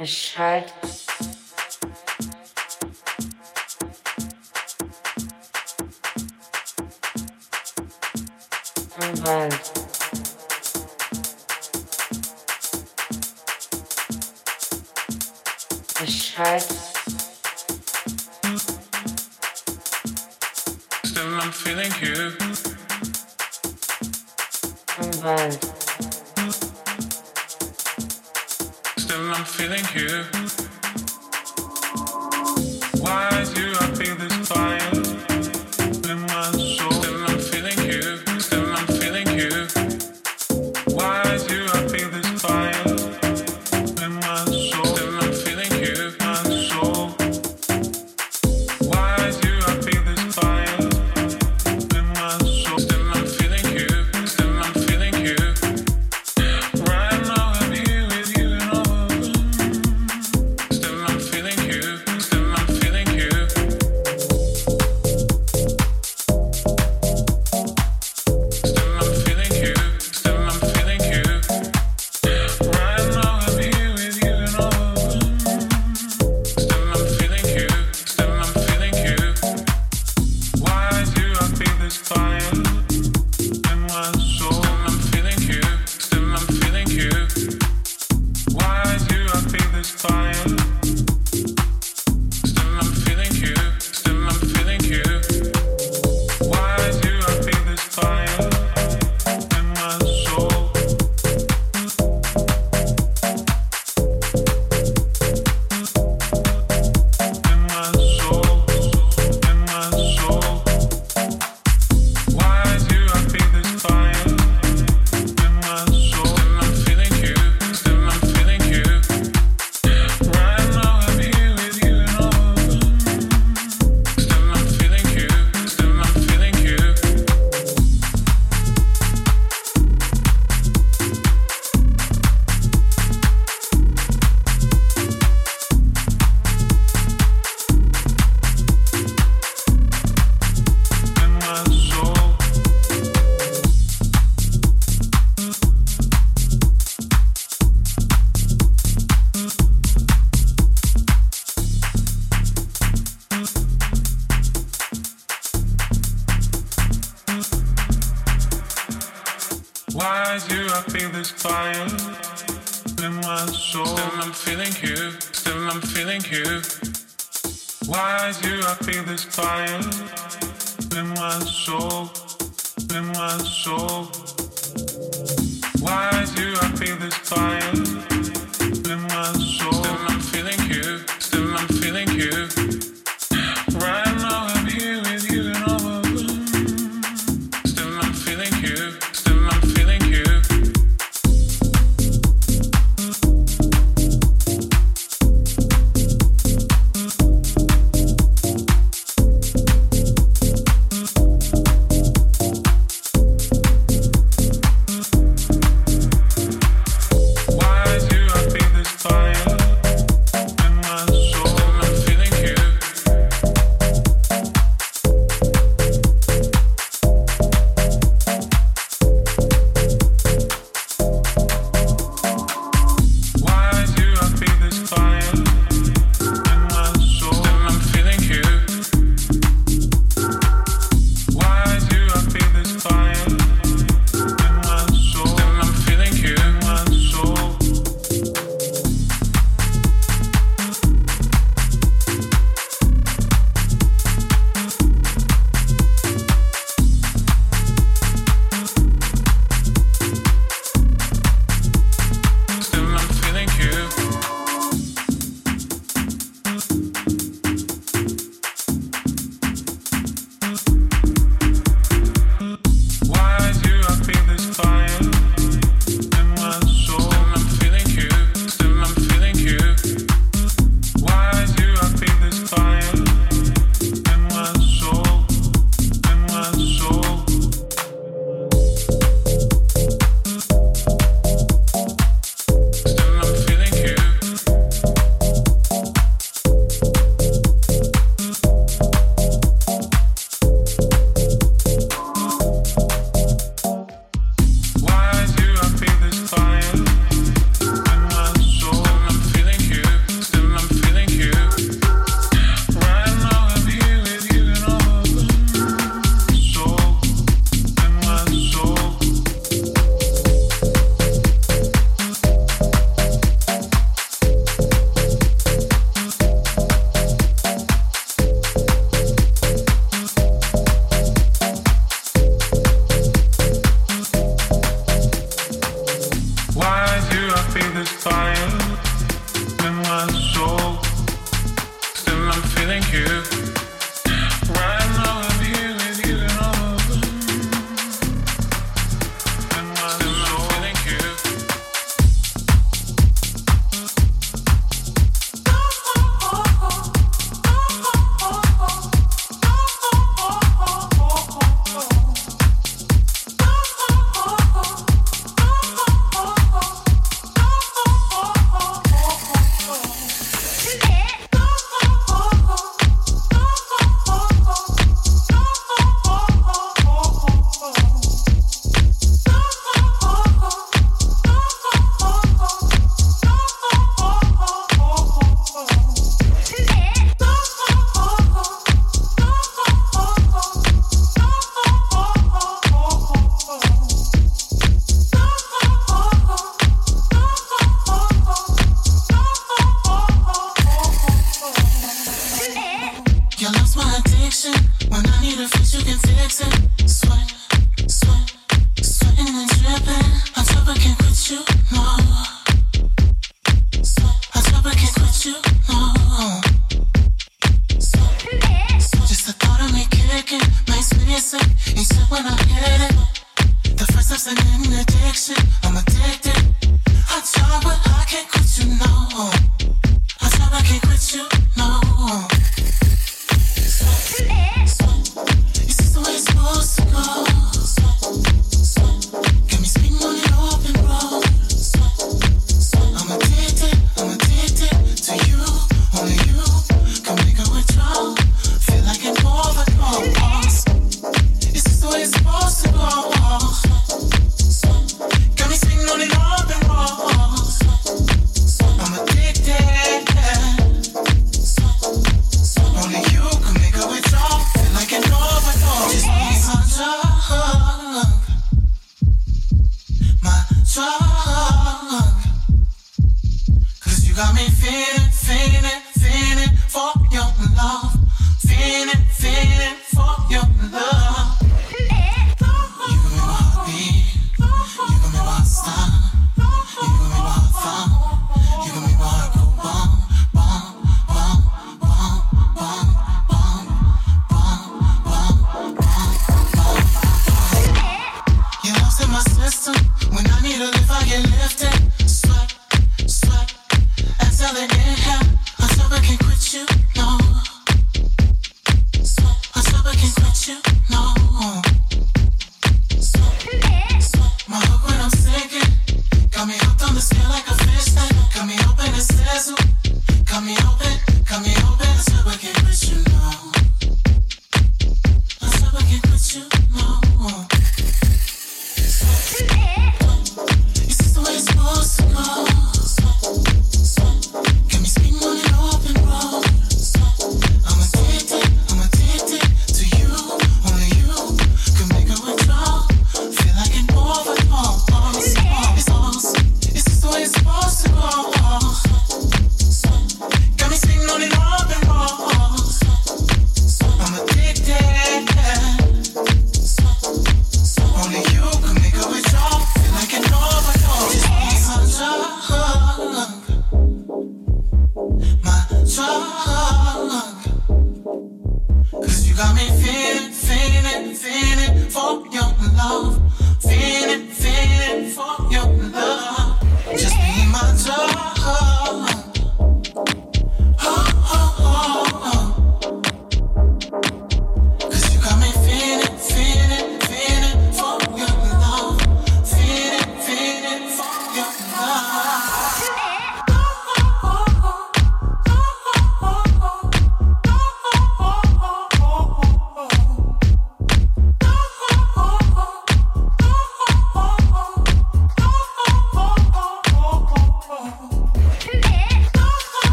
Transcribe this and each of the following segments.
a shirt. Well, a. Still, I'm feeling you. Well. still I'm feeling you. Why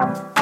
Thank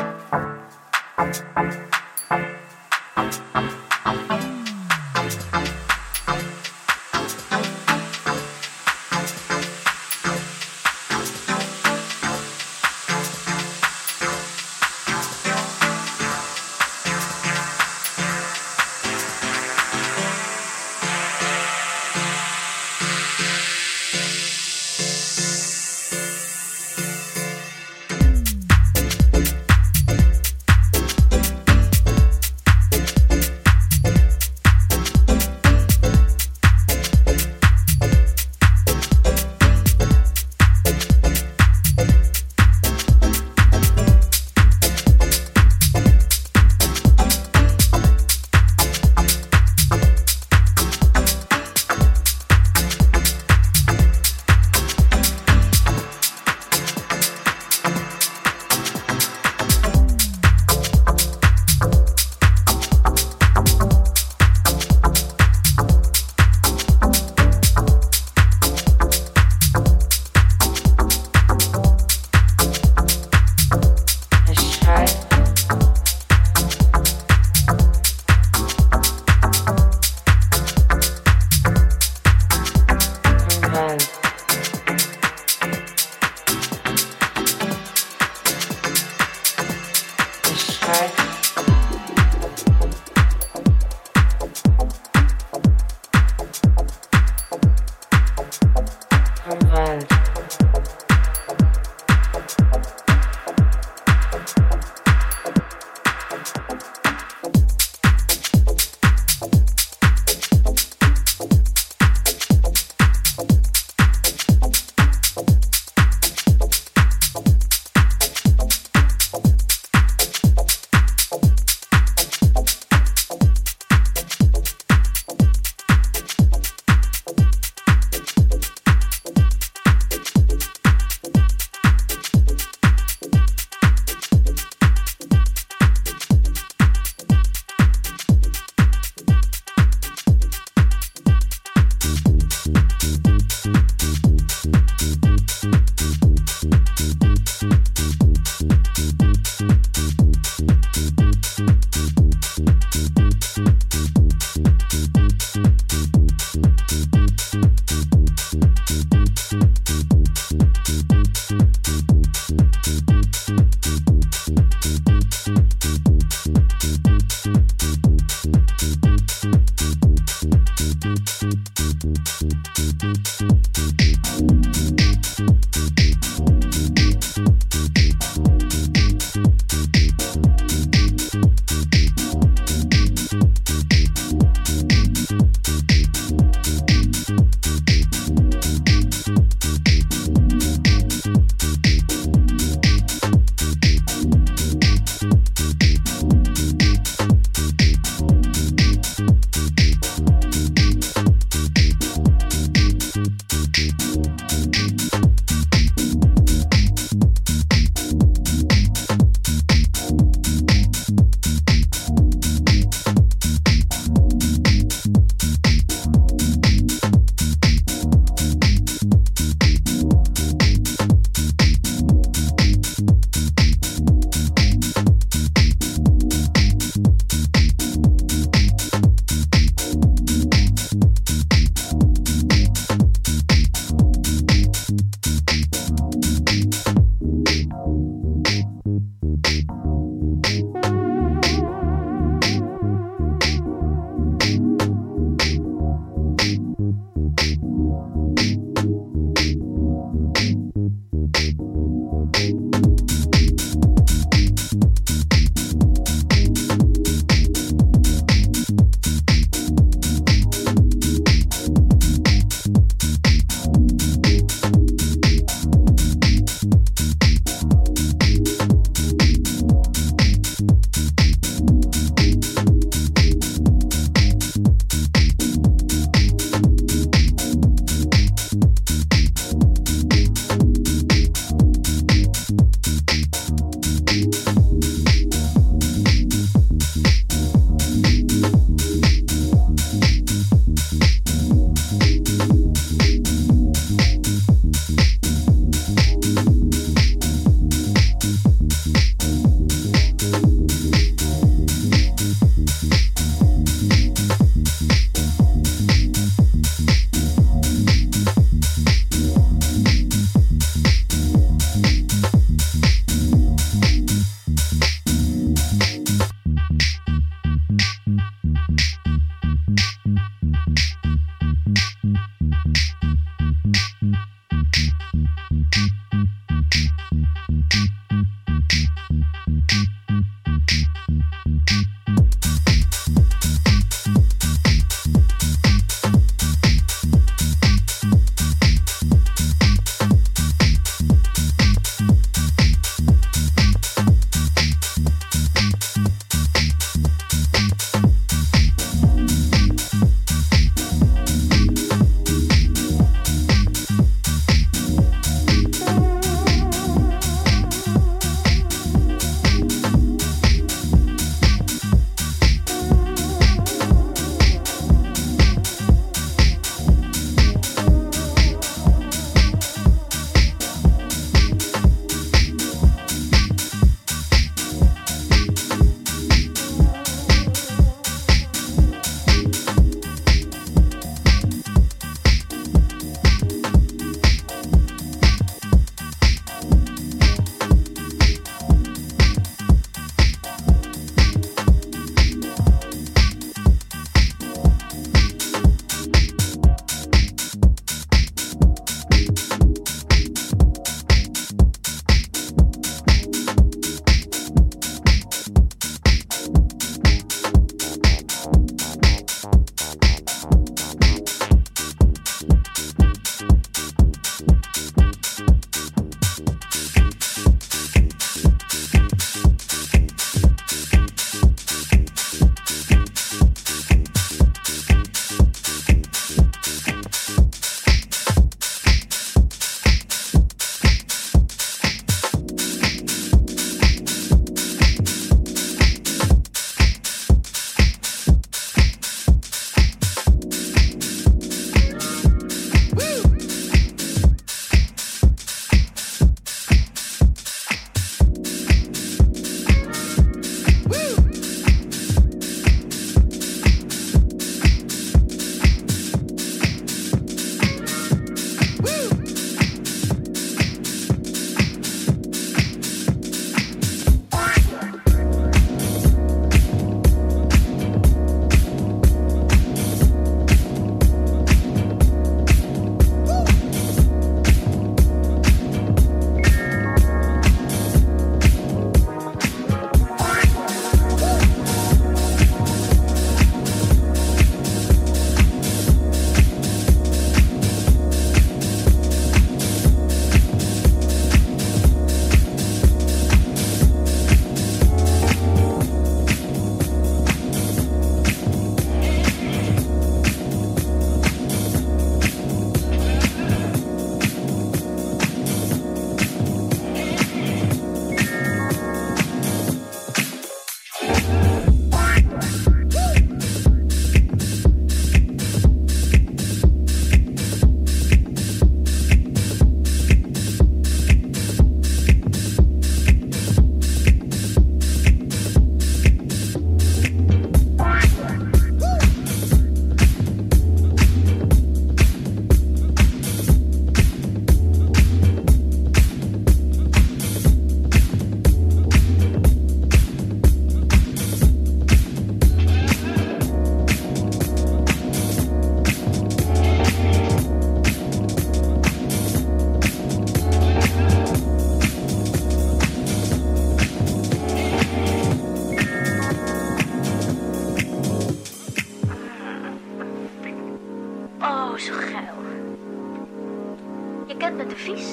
Je kent me de vies.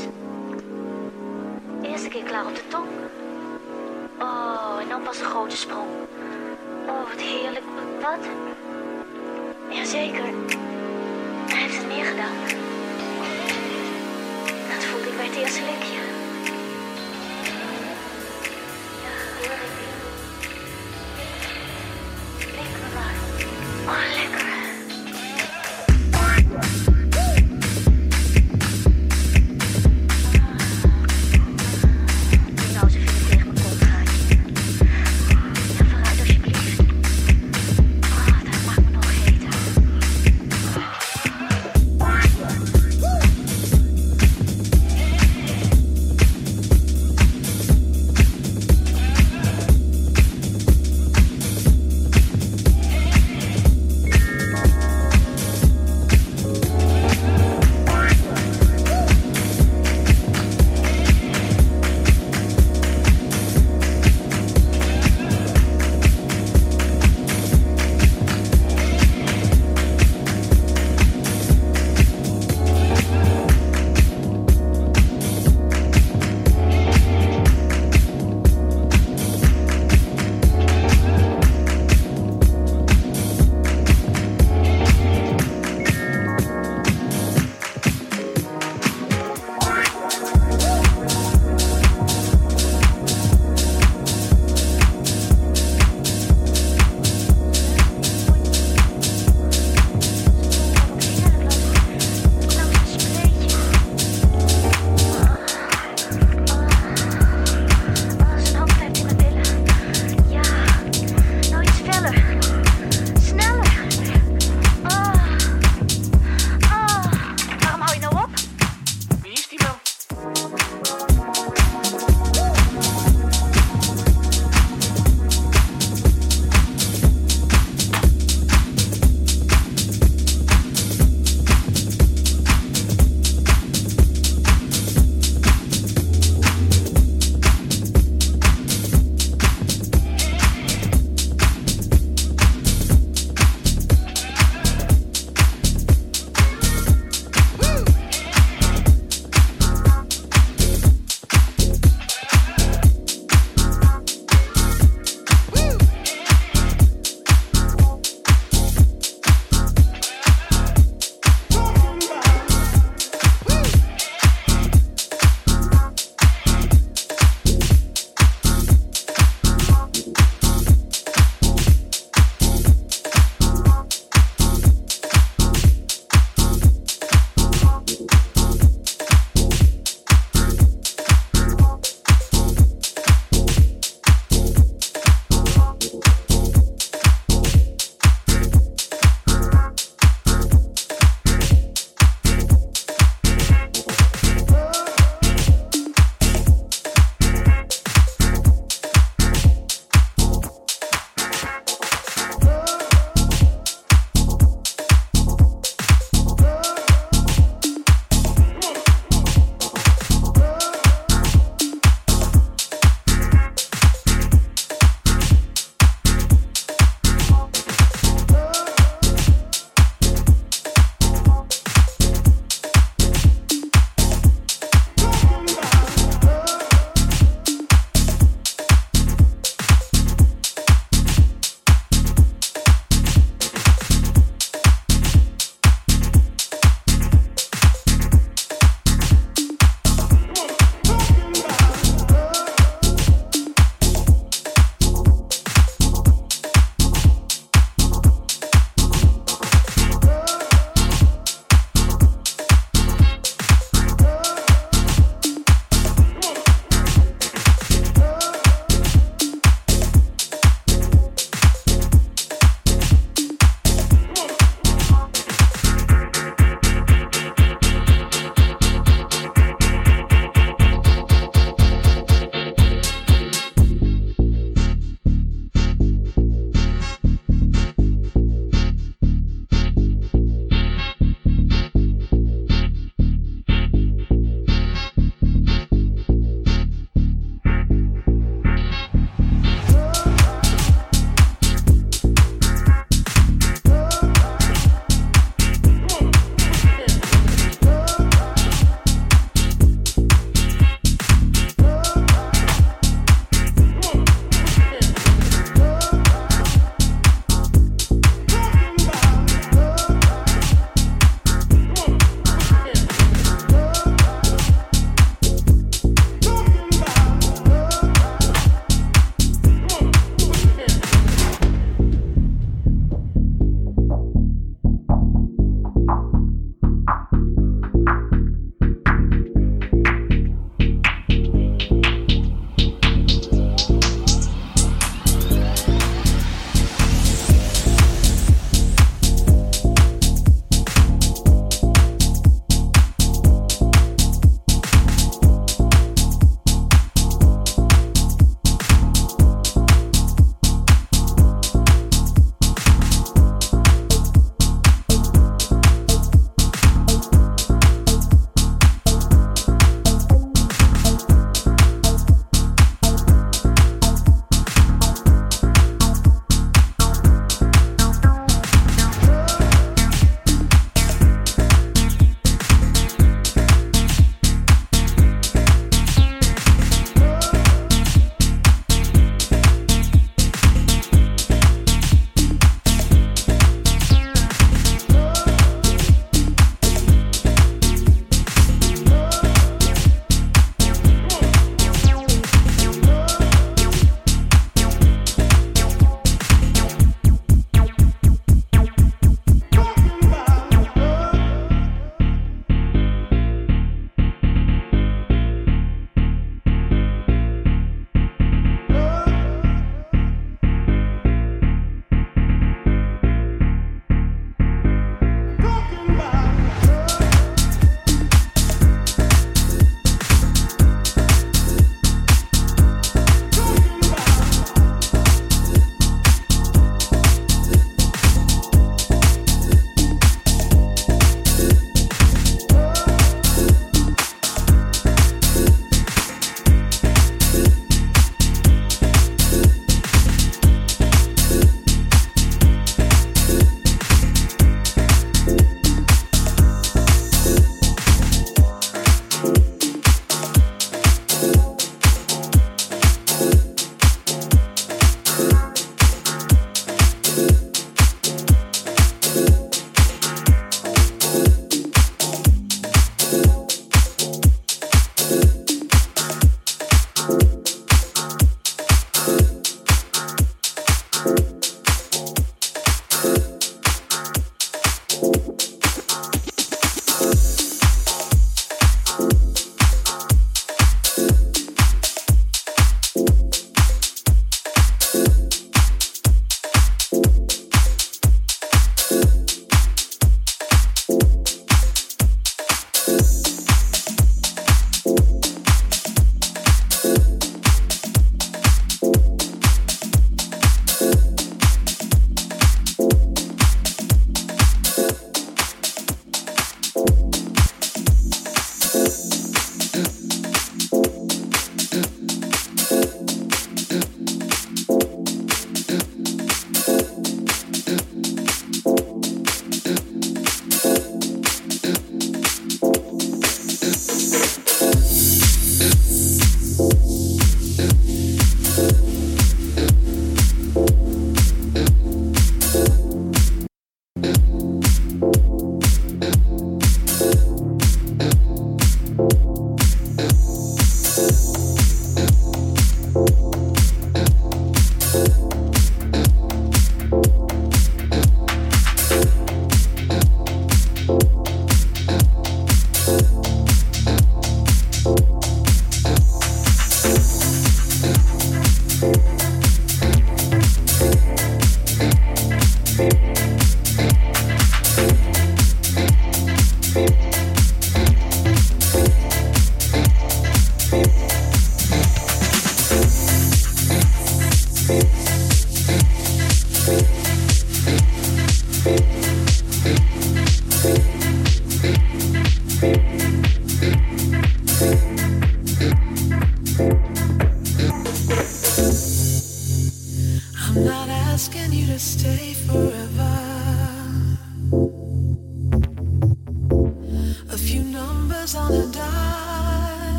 Eerste keer klaar op de tong. Oh, en dan pas een grote sprong. Oh, wat heerlijk. Wat? Jazeker. Hij heeft het meer gedaan. Dat voelde ik bij het eerste likje.